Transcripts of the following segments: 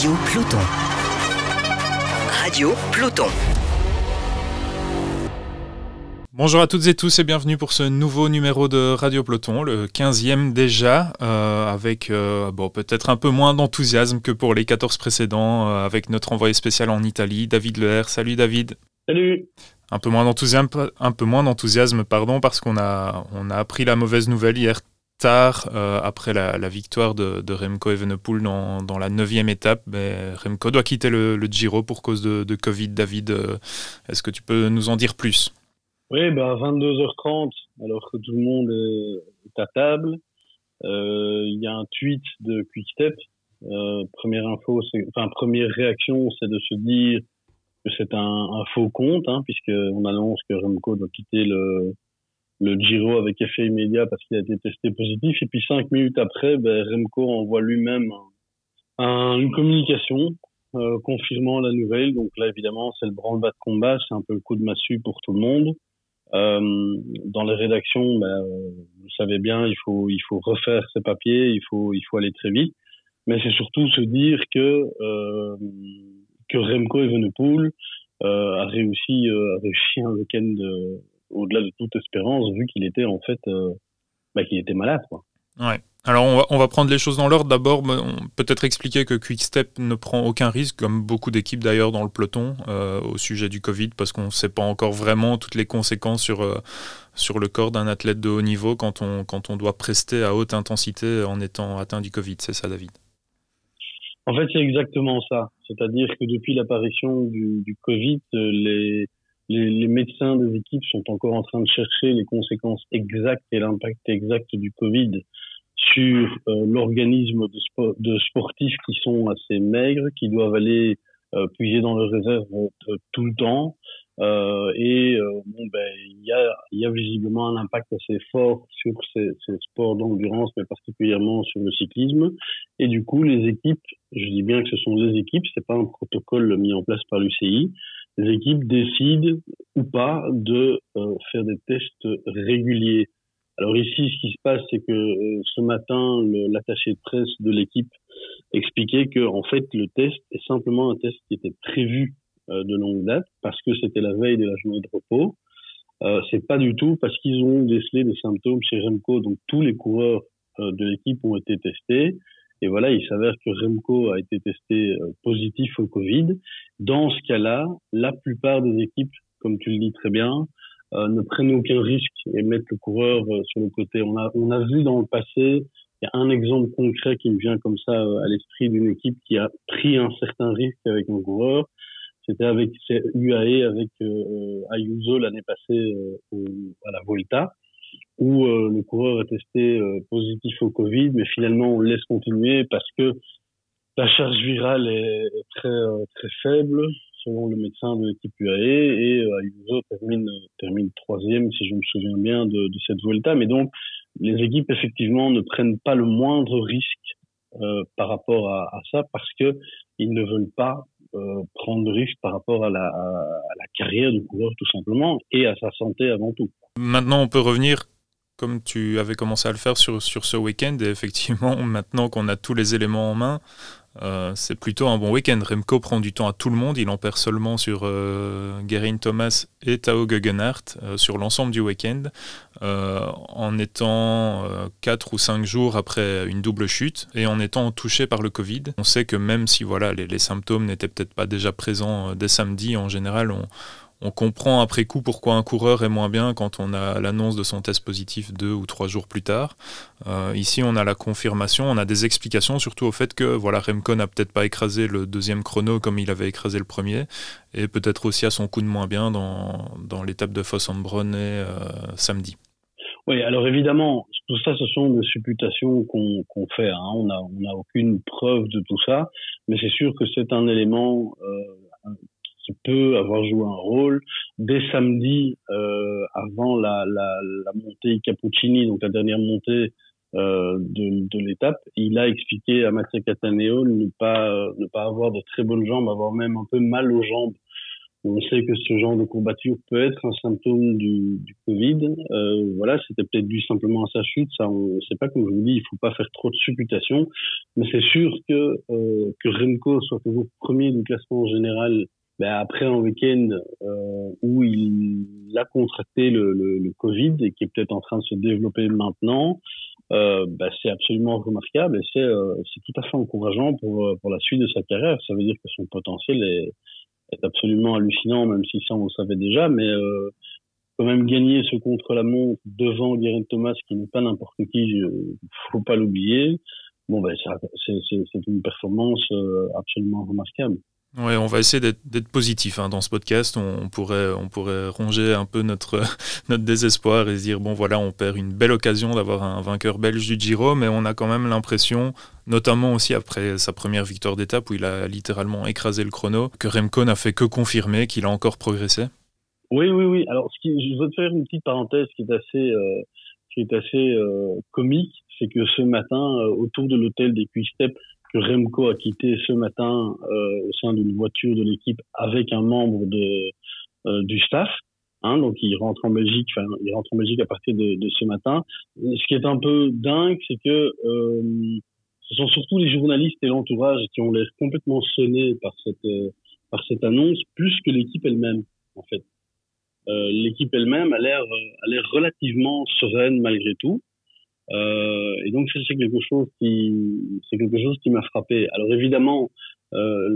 Radio Peloton. Radio Peloton. Bonjour à toutes et tous et bienvenue pour ce nouveau numéro de Radio Peloton, le 15e déjà, euh, avec euh, bon, peut-être un peu moins d'enthousiasme que pour les 14 précédents, euh, avec notre envoyé spécial en Italie, David Leher. Salut David. Salut. Un peu moins d'enthousiasme, un peu moins d'enthousiasme, pardon, parce qu'on a, on a appris la mauvaise nouvelle hier tard, après la, victoire de, Remco Evenepoel dans, dans la neuvième étape. Mais Remco doit quitter le, Giro pour cause de, Covid. David, est-ce que tu peux nous en dire plus? Oui, bah, 22h30, alors que tout le monde est, à table. Euh, il y a un tweet de Quickstep. Euh, première info, enfin première réaction, c'est de se dire que c'est un, faux compte, hein, puisqu'on annonce que Remco doit quitter le, le Giro avec effet immédiat parce qu'il a été testé positif. Et puis cinq minutes après, ben, Remco envoie lui-même un, une communication euh, confirmant la nouvelle. Donc là, évidemment, c'est le branle-bas de combat, c'est un peu le coup de massue pour tout le monde. Euh, dans les rédactions, ben, vous savez bien, il faut il faut refaire ses papiers, il faut il faut aller très vite. Mais c'est surtout se dire que euh, que Remco Evenepoel euh, a réussi euh, a réussi un week-end au-delà de toute espérance, vu qu'il était en fait euh, bah, qu'il était malade. Quoi. Ouais. Alors on va, prendre les choses dans l'ordre. D'abord, peut-être expliquer que Quickstep ne prend aucun risque, comme beaucoup d'équipes d'ailleurs dans le peloton, euh, au sujet du Covid, parce qu'on ne sait pas encore vraiment toutes les conséquences sur, euh, sur le corps d'un athlète de haut niveau quand on, quand on doit prester à haute intensité en étant atteint du Covid. C'est ça, David? En fait, c'est exactement ça. C'est-à-dire que depuis l'apparition du, du Covid, les, les, médecins des équipes sont encore en train de chercher les conséquences exactes et l'impact exact du Covid sur euh, l'organisme de, de, sportifs qui sont assez maigres, qui doivent aller euh, puiser dans leurs réserves euh, tout le temps. Et bon, ben, il y a, y a visiblement un impact assez fort sur ces, ces sports d'endurance, mais particulièrement sur le cyclisme. Et du coup, les équipes, je dis bien que ce sont les équipes, c'est pas un protocole mis en place par l'UCI, les équipes décident ou pas de faire des tests réguliers. Alors ici, ce qui se passe, c'est que euh, ce matin, l'attaché de presse de l'équipe expliquait que en fait, le test est simplement un test qui était prévu euh, de longue date parce que c'était la veille de la journée de repos. Euh, c'est pas du tout parce qu'ils ont décelé des symptômes chez Remco. Donc tous les coureurs euh, de l'équipe ont été testés. Et voilà, il s'avère que Remco a été testé positif au Covid. Dans ce cas-là, la plupart des équipes, comme tu le dis très bien, euh, ne prennent aucun risque et mettent le coureur euh, sur le côté. On a, on a vu dans le passé, il y a un exemple concret qui me vient comme ça euh, à l'esprit d'une équipe qui a pris un certain risque avec un coureur. C'était avec UAE, avec Ayuso l'année passée à la Volta, où le coureur est testé positif au Covid, mais finalement on laisse continuer parce que la charge virale est très très faible selon le médecin de l'équipe UAE et euh, Ayuso termine troisième si je me souviens bien de, cette Vuelta. Mais donc les équipes effectivement ne prennent pas le moindre risque euh, par rapport à, à, ça parce que ils ne veulent pas euh, prendre risque par rapport à la, à la carrière du coureur tout simplement et à sa santé avant tout. Maintenant, on peut revenir comme tu avais commencé à le faire sur, sur ce week-end. Et effectivement, maintenant qu'on a tous les éléments en main, euh, c'est plutôt un bon week-end. Remco prend du temps à tout le monde. Il en perd seulement sur euh, Guerin Thomas et Tao Guggenhardt euh, sur l'ensemble du week-end, euh, en étant 4 ou 5 jours après une double chute et en étant touché par le Covid. On sait que même si voilà, les, les symptômes n'étaient peut-être pas déjà présents dès samedi, en général, on, on comprend après coup pourquoi un coureur est moins bien quand on a l'annonce de son test positif deux ou trois jours plus tard. Euh, ici, on a la confirmation, on a des explications, surtout au fait que voilà, Remco n'a peut-être pas écrasé le deuxième chrono comme il avait écrasé le premier, et peut-être aussi à son coup de moins bien dans, l'étape de Foss-en-Bronn euh, samedi. Oui, alors évidemment, tout ça, ce sont des supputations qu'on fait. Hein. On n'a aucune preuve de tout ça, mais c'est sûr que c'est un élément euh, peut avoir joué un rôle. Dès samedi, euh, avant la, la, la, montée Cappuccini, donc la dernière montée euh, de, de l'étape, il a expliqué à Mathieu Cataneo ne pas ne pas avoir de très bonnes jambes, avoir même un peu mal aux jambes On sait que ce genre de courbature peut être un symptôme du, du Covid. Euh, voilà, c'était peut-être dû simplement à sa chute. Ça, on ne sait pas. Comme je vous dis, il faut pas faire trop de supputations. Mais c'est sûr que euh, que Remco soit toujours premier du classement général ben après un week-end euh, où il a contracté le, Covid et qui est peut-être en train de se développer maintenant, euh, ben c'est absolument remarquable et c'est euh, tout à fait encourageant pour, la suite de sa carrière. Ça veut dire que son potentiel est, absolument hallucinant, même si ça on le savait déjà, mais quand même gagner ce contre-la-montre devant Guerin Thomas, qui n'est pas n'importe qui, faut pas l'oublier. Bon, ben, c'est une performance absolument remarquable. Ouais, on va essayer d'être positif hein, dans ce podcast. On, pourrait, on pourrait ronger un peu notre, notre désespoir et se dire bon voilà, on perd une belle occasion d'avoir un vainqueur belge du Giro, mais on a quand même l'impression, notamment aussi après sa première victoire d'étape où il a littéralement écrasé le chrono, que Remco n'a fait que confirmer qu'il a encore progressé. Oui, oui, oui. Alors, je veux te faire une petite parenthèse qui est assez, euh, qui est assez euh, comique, c'est que ce matin, euh, autour de l'hôtel des Quick-Step, que Remco a quitté ce matin euh, au sein d'une voiture de l'équipe avec un membre de, euh, du staff. Hein, donc il rentre en Belgique, enfin il rentre en Belgique à partir de, de, ce matin. Ce qui est un peu dingue, c'est que euh, ce sont surtout les journalistes et l'entourage qui ont l'air complètement sonnés par cette euh, par cette annonce, plus que l'équipe elle-même en fait. Euh, l'équipe elle-même a l'air a l'air relativement sereine malgré tout. Euh, et donc c'est quelque chose qui c'est quelque chose qui m'a frappé. Alors évidemment, euh,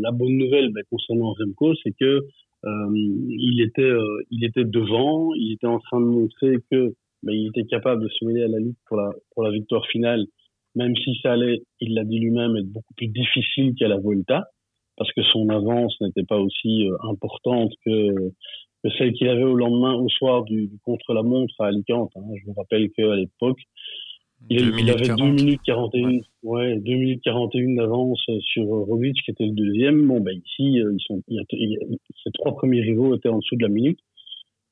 la bonne nouvelle ben, concernant Remco, c'est que euh, il était il était devant, il était en train de montrer que ben, il était capable de se mêler à la lutte pour la pour la victoire finale, même si ça allait, il l'a dit lui-même, être beaucoup plus difficile qu'à la Volta, parce que son avance n'était pas aussi importante que celle qu'il avait au lendemain, au soir du, contre-la-montre à Alicante. Hein. Je vous rappelle qu'à l'époque, il, avait 2 minutes 41, ouais. 2 minutes 41 d'avance sur Roglic, qui était le deuxième. Bon, ben ici, euh, ils sont, ces trois premiers rivaux étaient en dessous de la minute.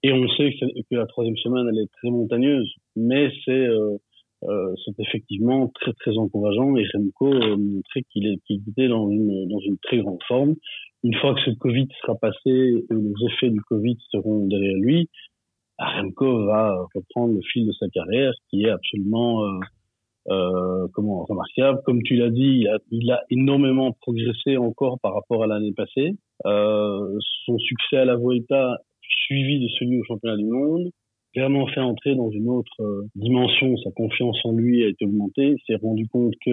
Et on sait que, que la troisième semaine, elle est très montagneuse. Mais c'est, euh, euh, c'est effectivement très, très encourageant. Et Remco euh, montrait qu'il était dans une, dans une très grande forme une fois que ce Covid sera passé et les effets du Covid seront derrière lui, Remco va reprendre le fil de sa carrière qui est absolument euh, euh, comment remarquable. Comme tu l'as dit, il a, énormément progressé encore par rapport à l'année passée. Euh, son succès à la Vuelta, suivi de celui au championnat du monde, vraiment fait entrer dans une autre euh, dimension. Sa confiance en lui a été augmentée. Il s'est rendu compte que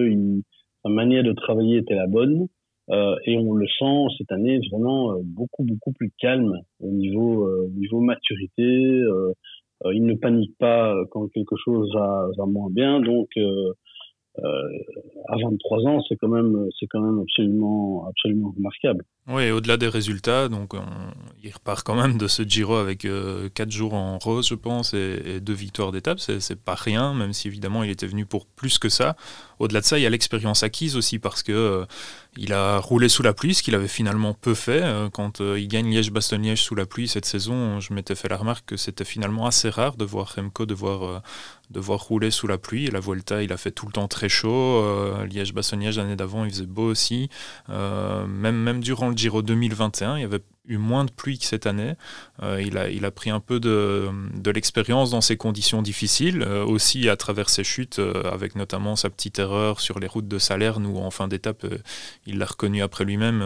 sa manière de travailler était la bonne. Euh, et on le sent cette année vraiment euh, beaucoup beaucoup plus calme au niveau euh, niveau maturité. Euh, il ne panique pas quand quelque chose va, va moins bien. Donc à 23 ans, c'est quand même c'est quand même absolument absolument remarquable. Oui, au-delà des résultats, donc il repart quand même de ce Giro avec euh, 4 jours en rose, je pense, et, et deux victoires d'étape. C'est pas rien, même si évidemment il était venu pour plus que ça. Au-delà de ça, il y a l'expérience acquise aussi parce que euh, il a roulé sous la pluie, ce qu'il avait finalement peu fait. Euh, quand euh, il gagne Liège-Bastogne-Liège sous la pluie cette saison, je m'étais fait la remarque que c'était finalement assez rare de voir Remco devoir, devoir rouler sous la pluie. La Volta, il a fait tout le temps très chaud. Liège-Bastogne-Liège l'année d'avant, il faisait beau aussi. même, même durant le Giro 2021, il y avait eu moins de pluie que cette année. Euh, il, a, pris un peu de, de l'expérience dans ces conditions difficiles, euh, aussi à travers ses chutes, euh, avec notamment sa petite erreur sur les routes de Salerne, où en fin d'étape, il l'a reconnu après lui-même.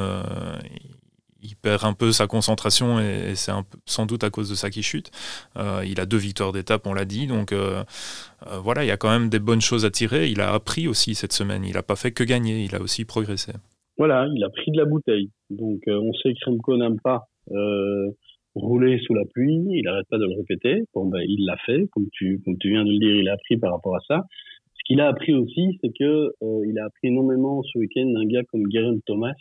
Il perd un peu sa concentration et, c'est sans doute à cause de ça qu'il chute. il a deux victoires d'étape, on l'a dit, donc voilà, il y a quand même des bonnes choses à tirer. Il a appris aussi cette semaine, il n'a pas fait que gagner, il a aussi progressé. Voilà, il a pris de la bouteille. Donc euh, on sait que Remco n'aime pas euh, rouler sous la pluie, il n'arrête pas de le répéter. Bon ben il l'a fait, comme tu comme tu viens de le dire, il a appris par rapport à ça. Ce qu'il a appris aussi, c'est que euh, il a appris énormément ce week-end d'un gars comme Geraint Thomas.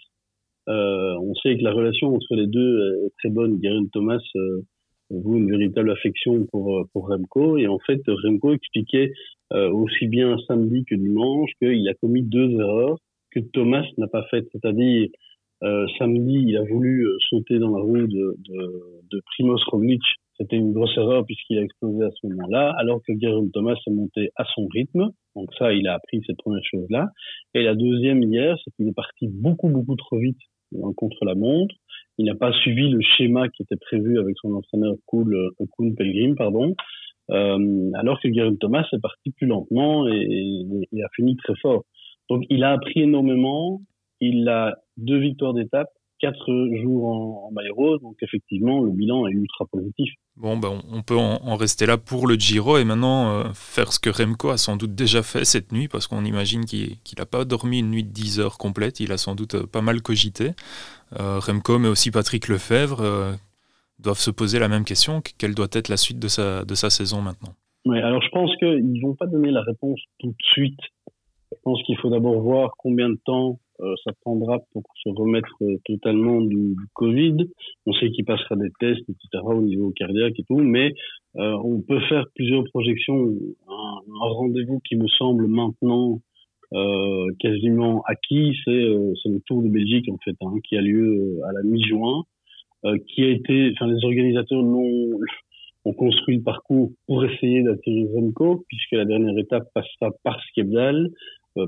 Euh, on sait que la relation entre les deux est très bonne. Geraint Thomas euh, vous une véritable affection pour pour Remco et en fait Remco expliquait aussi bien samedi que dimanche qu'il a commis deux erreurs que Thomas n'a pas fait. C'est-à-dire, euh, samedi, il a voulu euh, sauter dans la roue de, de, de Primoz Roglic. C'était une grosse erreur puisqu'il a explosé à ce moment-là, alors que Guerin Thomas est monté à son rythme. Donc ça, il a appris cette première chose-là. Et la deuxième hier, c'est qu'il est parti beaucoup, beaucoup trop vite contre la montre. il n'a pas suivi le schéma qui était prévu avec son entraîneur Kuhn, Kuhn Pelgrim, pardon. Euh, alors que Geraint Thomas est parti plus lentement et, et, a fini très fort. Donc il a appris énormément, il a deux victoires d'étape, quatre jours en, en rose, donc effectivement le bilan est ultra positif. Bon, ben, on peut en, rester là pour le Giro et maintenant euh, faire ce que Remco a sans doute déjà fait cette nuit, parce qu'on imagine qu'il n'a pas dormi une nuit de 10 heures complète, il a sans doute euh, pas mal cogité. Euh, Remco, mais aussi Patrick Lefebvre, doivent se poser la même question, quelle doit être la suite de sa, de sa saison maintenant? Alors je pense qu'ils ne vont pas donner la réponse tout de suite. Je pense qu'il faut d'abord voir combien de temps euh, ça prendra pour se remettre euh, totalement du, Covid. On sait qu'il passera des tests, etc., au niveau cardiaque et tout, mais euh, on peut faire plusieurs projections. Un, rendez-vous qui me semble maintenant quasiment acquis, c'est le Tour de Belgique en fait, hein, qui a lieu à la mi-juin, qui a été, enfin les organisateurs l'ont ont construit le parcours pour essayer d'attirer Remco, puisque la dernière étape passera par Skebdal,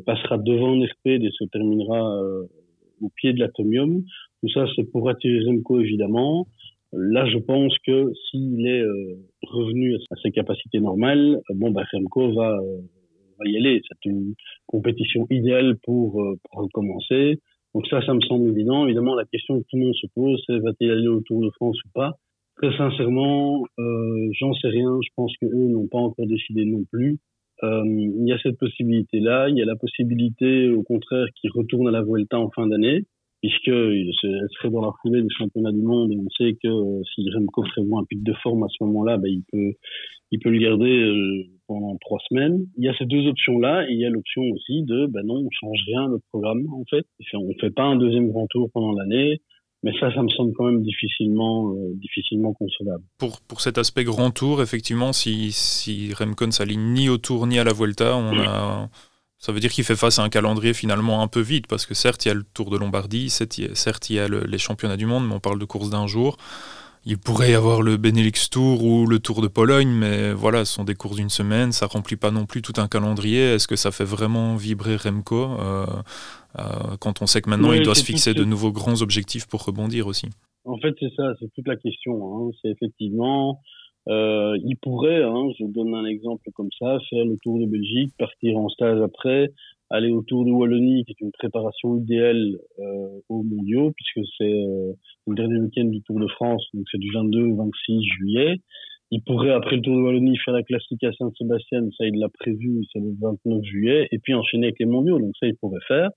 passera devant Nesped et se terminera euh, au pied de l'atomium. Tout ça, c'est pour attirer Remco, évidemment. Là, je pense que s'il est euh, revenu à ses capacités normales, bon, bah, Remco va, va y aller. C'est une compétition idéale pour, pour recommencer. Donc ça, ça me semble évident. Évidemment, la question que tout le monde se pose, c'est va-t-il aller au Tour de France ou pas? Très sincèrement, euh, j'en sais rien. Je pense que eux n'ont pas encore décidé non plus. Euh, il y a cette possibilité-là. Il y a la possibilité, au contraire, qu'il retourne à la Vuelta en fin d'année, puisqu'il serait dans la foulée des championnats du monde. Et on sait que euh, si Remco prévoit un pic de forme à ce moment-là, ben, il peut, il peut le garder euh, pendant trois semaines. Il y a ces deux options-là, il y a l'option aussi de, ben non, on change rien notre programme en fait. On fait pas un deuxième grand tour pendant l'année. Mais ça, ça me semble quand même difficilement, euh, difficilement concevable. Pour, pour cet aspect grand tour, effectivement, si, si Remco ne s'aligne ni au tour ni à la Vuelta, on a, ça veut dire qu'il fait face à un calendrier finalement un peu vide, parce que certes, il y a le Tour de Lombardie, certes, il y a les championnats du monde, mais on parle de course d'un jour. Il pourrait y avoir le Benelux Tour ou le Tour de Pologne, mais voilà, ce sont des courses d'une semaine, ça remplit pas non plus tout un calendrier. Est-ce que ça fait vraiment vibrer Remco euh, euh, quand on sait que maintenant il doit se fixer de nouveaux grands objectifs pour rebondir aussi? En fait, c'est ça, c'est toute la question. Hein. C'est effectivement, euh, il pourrait, hein, je donne un exemple comme ça, faire le Tour de Belgique, partir en stage après, aller au Tour de Wallonie, qui est une préparation idéale euh, aux mondiaux, puisque c'est euh, le dernier week-end du Tour de France, donc c'est du 22 au 26 juillet. Il pourrait, après le Tour de Wallonie, faire la classique à Saint-Sébastien, ça il l'a prévu, c'est le 29 juillet, et puis enchaîner avec les mondiaux, donc ça il pourrait faire.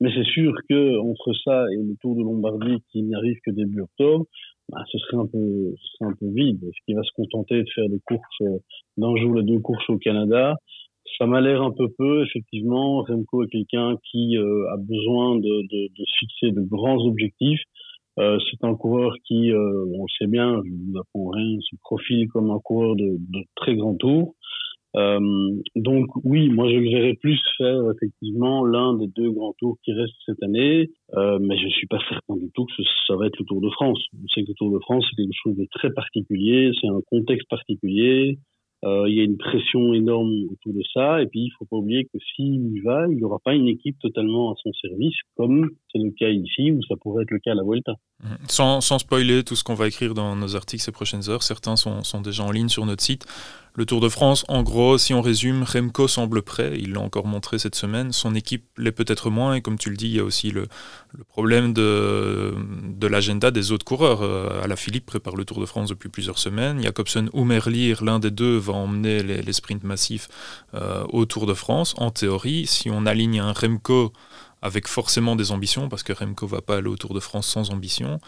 Mais c'est sûr que entre ça et le Tour de Lombardie qui n'arrive que début octobre, bah, ce serait un peu, ce serait un peu vide. Est-ce qu'il va se contenter de faire des courses euh, d'un jour les deux courses au Canada ça m'a l'air un peu peu, effectivement. Remco est quelqu'un qui euh, a besoin de, de, de, fixer de grands objectifs. Euh, c'est un coureur qui, euh, on le sait bien, je ne vous apprends rien, se profile comme un coureur de, de très grand tour. Euh, donc oui, moi je le verrais plus faire effectivement l'un des deux grands tours qui restent cette année, euh, mais je suis pas certain du tout que ça va être le Tour de France. On sait que le Tour de France c'est quelque chose de très particulier, c'est un contexte particulier, il y a une pression énorme autour de ça. Et puis, il faut pas oublier que s'il y va, il n'y aura pas une équipe totalement à son service, comme c'est le cas ici, ou ça pourrait être le cas à la Vuelta. Mmh. Sans, spoiler tout ce qu'on va écrire dans nos articles ces prochaines heures, certains sont déjà en ligne sur notre site. Le Tour de France, en gros, si on résume, Remco semble prêt, il l'a encore montré cette semaine, son équipe l'est peut-être moins, et comme tu le dis, il y a aussi le, problème de, l'agenda des autres coureurs. Euh, la Philippe prépare le Tour de France depuis plusieurs semaines, Jacobsen ou Merlier, l'un des deux va emmener les, les sprints massifs euh, au Tour de France. En théorie, si on aligne un Remco avec forcément des ambitions, parce que Remco va pas aller au Tour de France sans ambition.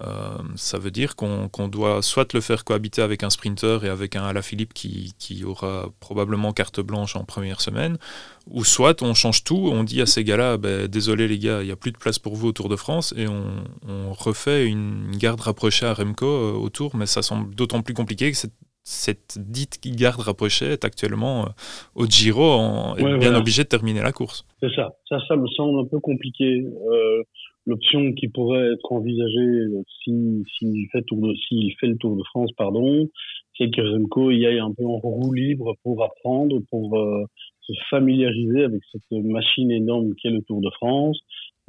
Euh, ça veut dire qu'on doit soit le faire cohabiter avec un sprinter et avec un Alaphilippe qui, qui aura probablement carte blanche en première semaine, ou soit on change tout, on dit à ces gars-là, ben, désolé les gars, il n'y a plus de place pour vous au Tour de France, et on, refait une garde rapprochée à Remco euh, au Tour, mais ça semble d'autant plus compliqué que c'est cette dite garde rapprochée est actuellement euh, au Giro est bien obligé de terminer la course. C'est ça. Ça, ça me semble un peu compliqué. Euh, L'option qui pourrait être envisagée s'il si, fait, fait le Tour de France, pardon, c'est que Remco y aille un peu en roue libre pour apprendre, pour euh, se familiariser avec cette machine énorme qu'est le Tour de France.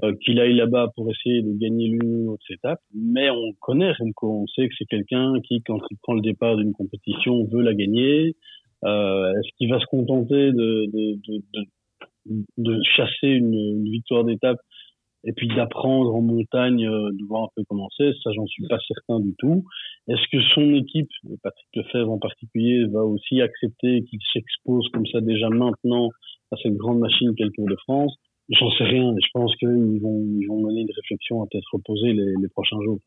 Euh, qu'il aille là-bas pour essayer de gagner l'une ou l'autre étape. Mais on connaît Remco, on sait que c'est quelqu'un qui, quand il prend le départ d'une compétition, veut la gagner. Euh, Est-ce qu'il va se contenter de, de, de, de, chasser une, une victoire d'étape et puis d'apprendre en montagne, euh, de voir un peu comment c'est, ça j'en suis pas certain du tout. Est-ce que son équipe, Patrick Lefebvre en particulier, va aussi accepter qu'il s'expose comme ça déjà maintenant à cette grande machine qu'est le Tour de France? J'en sais rien, je pense qu'ils vont, ils vont mener une réflexion à tête reposée les, les prochains jours.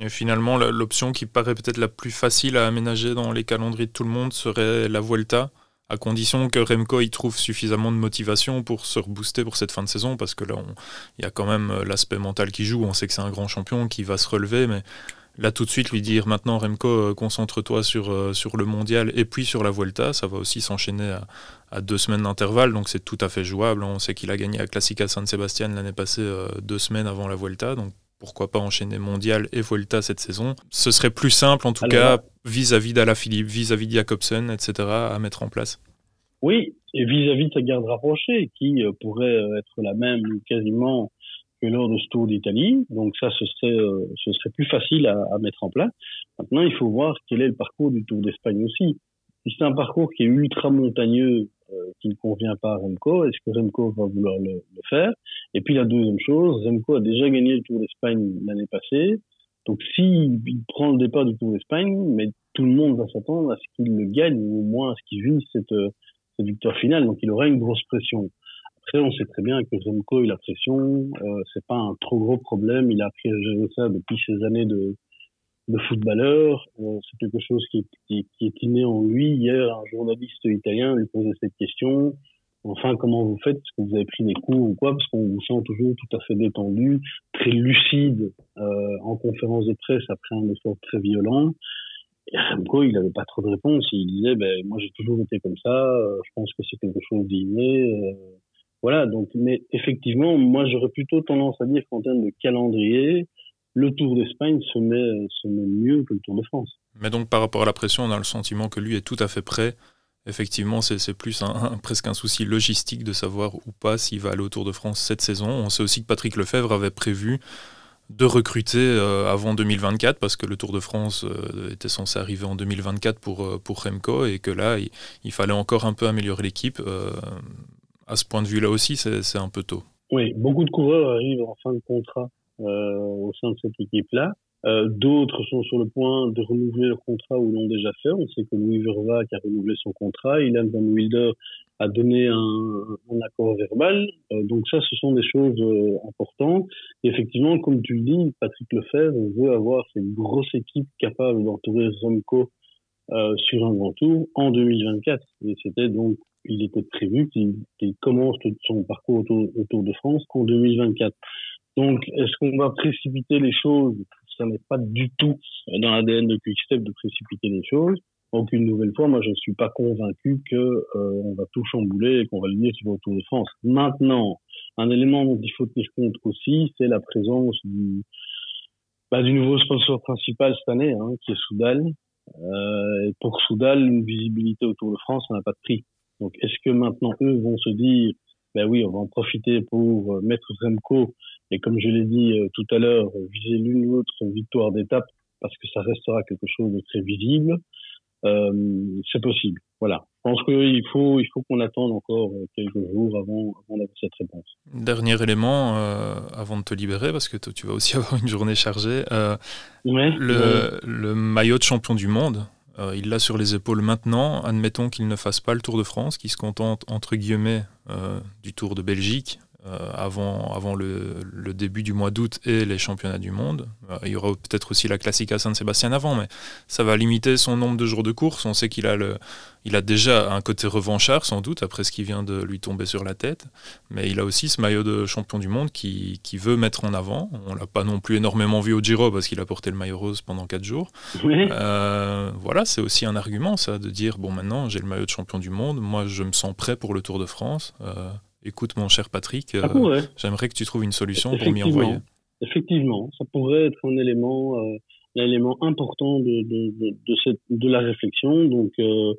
Et finalement, l'option qui paraît peut-être la plus facile à aménager dans les calendriers de tout le monde serait la Vuelta à condition que Remco y trouve suffisamment de motivation pour se rebooster pour cette fin de saison, parce que là, il y a quand même euh, l'aspect mental qui joue. On sait que c'est un grand champion qui va se relever, mais là, tout de suite, lui dire maintenant, Remco, euh, concentre-toi sur, euh, sur le mondial et puis sur la Vuelta, ça va aussi s'enchaîner à, deux semaines d'intervalle, donc c'est tout à fait jouable. On sait qu'il a gagné la Classica San Sebastian l'année passée, deux semaines avant la Vuelta, donc pourquoi pas enchaîner mondial et Vuelta cette saison. Ce serait plus simple, en tout cas, vis-à-vis d'Alaphilippe, vis-à-vis de Jacobsen, etc., à mettre en place. Oui, et vis-à-vis de sa garde rapprochée, qui euh, pourrait euh, être la même quasiment que lors de ce Tour d'Italie. Donc ça, ce serait, euh, plus facile à, mettre en place. Maintenant, il faut voir quel est le parcours du Tour d'Espagne aussi. Si c'est un parcours qui est ultra montagneux, qui ne convient pas à Remco, est-ce que Remco va vouloir le, faire? Et puis la deuxième chose, Remco a déjà gagné le Tour d'Espagne l'année passée. Donc s'il prend le départ du Tour d'Espagne, mais tout le monde va s'attendre à ce qu'il le gagne, ou au moins à ce qu'il vive cette cette victoire finale, donc il aurait une grosse pression. Après, on sait très bien que Remco, il a pression, euh, c'est pas un trop gros problème, il a appris à gérer ça depuis ses années de, de footballeur, euh, c'est quelque chose qui, qui, qui, est inné en lui. Hier, un journaliste italien lui posait cette question, enfin, comment vous faites, est-ce que vous avez pris des coups ou quoi, parce qu'on vous sent toujours tout à fait détendu, très lucide euh, en conférence de presse après un effort très violent. Et Remco, il n'avait pas trop de réponses. Il disait, ben, moi, j'ai toujours été comme ça. Euh, je pense que c'est quelque chose d'inné. Voilà. Donc, mais effectivement, moi, j'aurais plutôt tendance à dire qu'en termes de calendrier, le Tour d'Espagne se met, se met mieux que le Tour de France. Mais donc, par rapport à la pression, on a le sentiment que lui est tout à fait prêt. Effectivement, c'est plus un, presque un souci logistique de savoir ou pas s'il va aller au Tour de France cette saison. On sait aussi que Patrick Lefebvre avait prévu de recruter euh, avant 2024 parce que le Tour de France euh, était censé arriver en 2024 pour, euh, pour Remco et que là, il, fallait encore un peu améliorer l'équipe. À ce point de vue-là aussi, c'est un peu tôt. Oui, beaucoup de coureurs arrivent en fin de contrat au sein de cette équipe-là. D'autres sont sur le point de renouveler leur contrat ou l'ont déjà fait. On sait que Louis Verva qui a renouvelé son contrat, Ilan Van Wilder a donné un, accord verbal. Euh, donc ça, ce sont des choses euh, importantes. Et effectivement, comme tu le dis, Patrick Lefebvre veut avoir cette grosse équipe capable d'entourer Remco euh, sur un grand tour en 2024. Et c'était donc, il était prévu qu'il commence son parcours autour, autour de France en 2024. Donc, est-ce qu'on va précipiter les choses? Ça n'est pas du tout dans l'ADN de Quickstep de précipiter les choses. Donc une nouvelle fois, moi je ne suis pas convaincu que euh, on va tout chambouler et qu'on va le sur le Tour de France. Maintenant, un élément dont il faut tenir compte aussi, c'est la présence du, bah, du nouveau sponsor principal cette année, hein, qui est Soudal. Euh, pour Soudal, une visibilité au Tour de France, ça n'a pas de prix. Donc est-ce que maintenant eux vont se dire, ben oui, on va en profiter pour euh, mettre Remco et comme je l'ai dit euh, tout à l'heure, viser l'une ou l'autre victoire d'étape parce que ça restera quelque chose de très visible. Euh, c'est possible. Voilà. Je pense qu'il faut, il faut qu'on attende encore quelques jours avant, avant d'avoir cette réponse. Dernier élément, euh, avant de te libérer, parce que tu vas aussi avoir une journée chargée. Euh, le, le, maillot de champion du monde, euh, il l'a sur les épaules maintenant. Admettons qu'il ne fasse pas le Tour de France, qu'il se contente, entre guillemets, euh, du Tour de Belgique. Euh, avant, avant le, le, début du mois d'août et les championnats du monde. Euh, il y aura peut-être aussi la Classica San Sébastien avant, mais ça va limiter son nombre de jours de course. On sait qu'il a, le, il a déjà un côté revanchard, sans doute, après ce qui vient de lui tomber sur la tête. Mais il a aussi ce maillot de champion du monde qui, qui veut mettre en avant. On l'a pas non plus énormément vu au Giro parce qu'il a porté le maillot rose pendant 4 jours. Euh, voilà, c'est aussi un argument, ça, de dire bon, maintenant j'ai le maillot de champion du monde, moi je me sens prêt pour le Tour de France. Euh, écoute mon cher Patrick, euh, j'aimerais que tu trouves une solution pour m'y envoyer. Effectivement, ça pourrait être un élément, euh, important de, de, de, cette, de la réflexion. Donc, euh,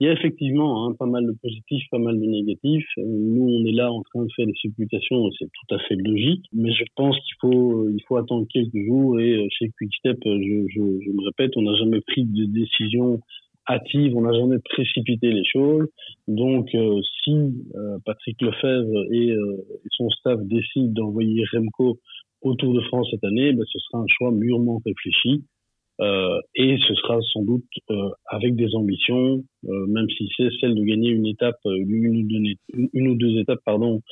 il y a effectivement hein, pas mal de positifs, pas mal de négatifs. Nous, on est là en train de faire des supputations, c'est tout à fait logique. Mais je pense qu'il faut, il faut attendre quelques jours. Et chez Quickstep, je, je, je me répète, on n'a jamais pris de décision hâtive, on n'a jamais précipité les choses. Donc, euh, si euh, Patrick Lefebvre et, euh, son staff décident d'envoyer Remco au Tour de France cette année, ben, ce sera un choix mûrement réfléchi. et ce sera sans doute avec des ambitions, même si c'est celle de gagner une étape, une ou deux, une ou deux étapes, pardon,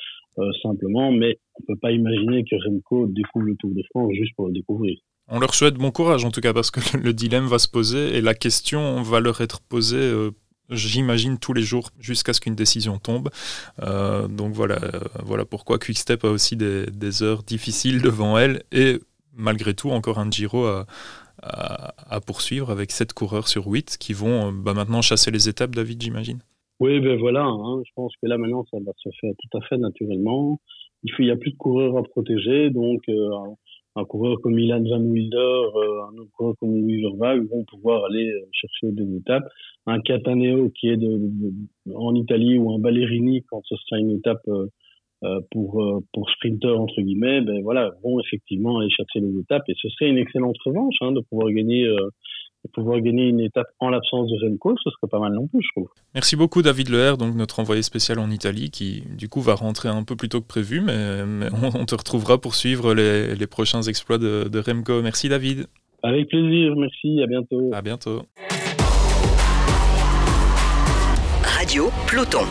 simplement. Mais on peut pas imaginer que Remco découvre le Tour de France juste pour le découvrir. On leur souhaite bon courage en tout cas parce que le dilemme va se poser et la question va leur être posée, euh, j'imagine, tous les jours jusqu'à ce qu'une décision tombe. Euh, donc voilà, euh, voilà pourquoi Quickstep a aussi des, heures difficiles devant elle et malgré tout encore un Giro à, poursuivre avec 7 coureurs sur 8 qui vont bah, maintenant chasser les étapes, David, j'imagine. Oui, ben voilà, hein. je pense que là maintenant ça va se faire tout à fait naturellement. Il n'y a plus de coureurs à protéger, donc un coureur comme Ilan Van Wilder, euh, un autre coureur comme Louis Vervague vont pouvoir aller euh, chercher des étapes. Un Cataneo qui est de, en Italie ou un Ballerini quand ce sera une étape euh, pour pour sprinter entre guillemets, ben voilà, vont effectivement aller chercher les étapes et ce serait une excellente revanche hein, de pouvoir gagner de pouvoir gagner une étape en l'absence de Remco, ce serait pas mal non plus, je trouve. Merci beaucoup David Leher, donc notre envoyé spécial en Italie, qui du coup va rentrer un peu plus tôt que prévu, mais, on, te retrouvera pour suivre les, prochains exploits de, de, Remco. Merci David. Avec plaisir, merci, à bientôt. À bientôt. Radio Peloton.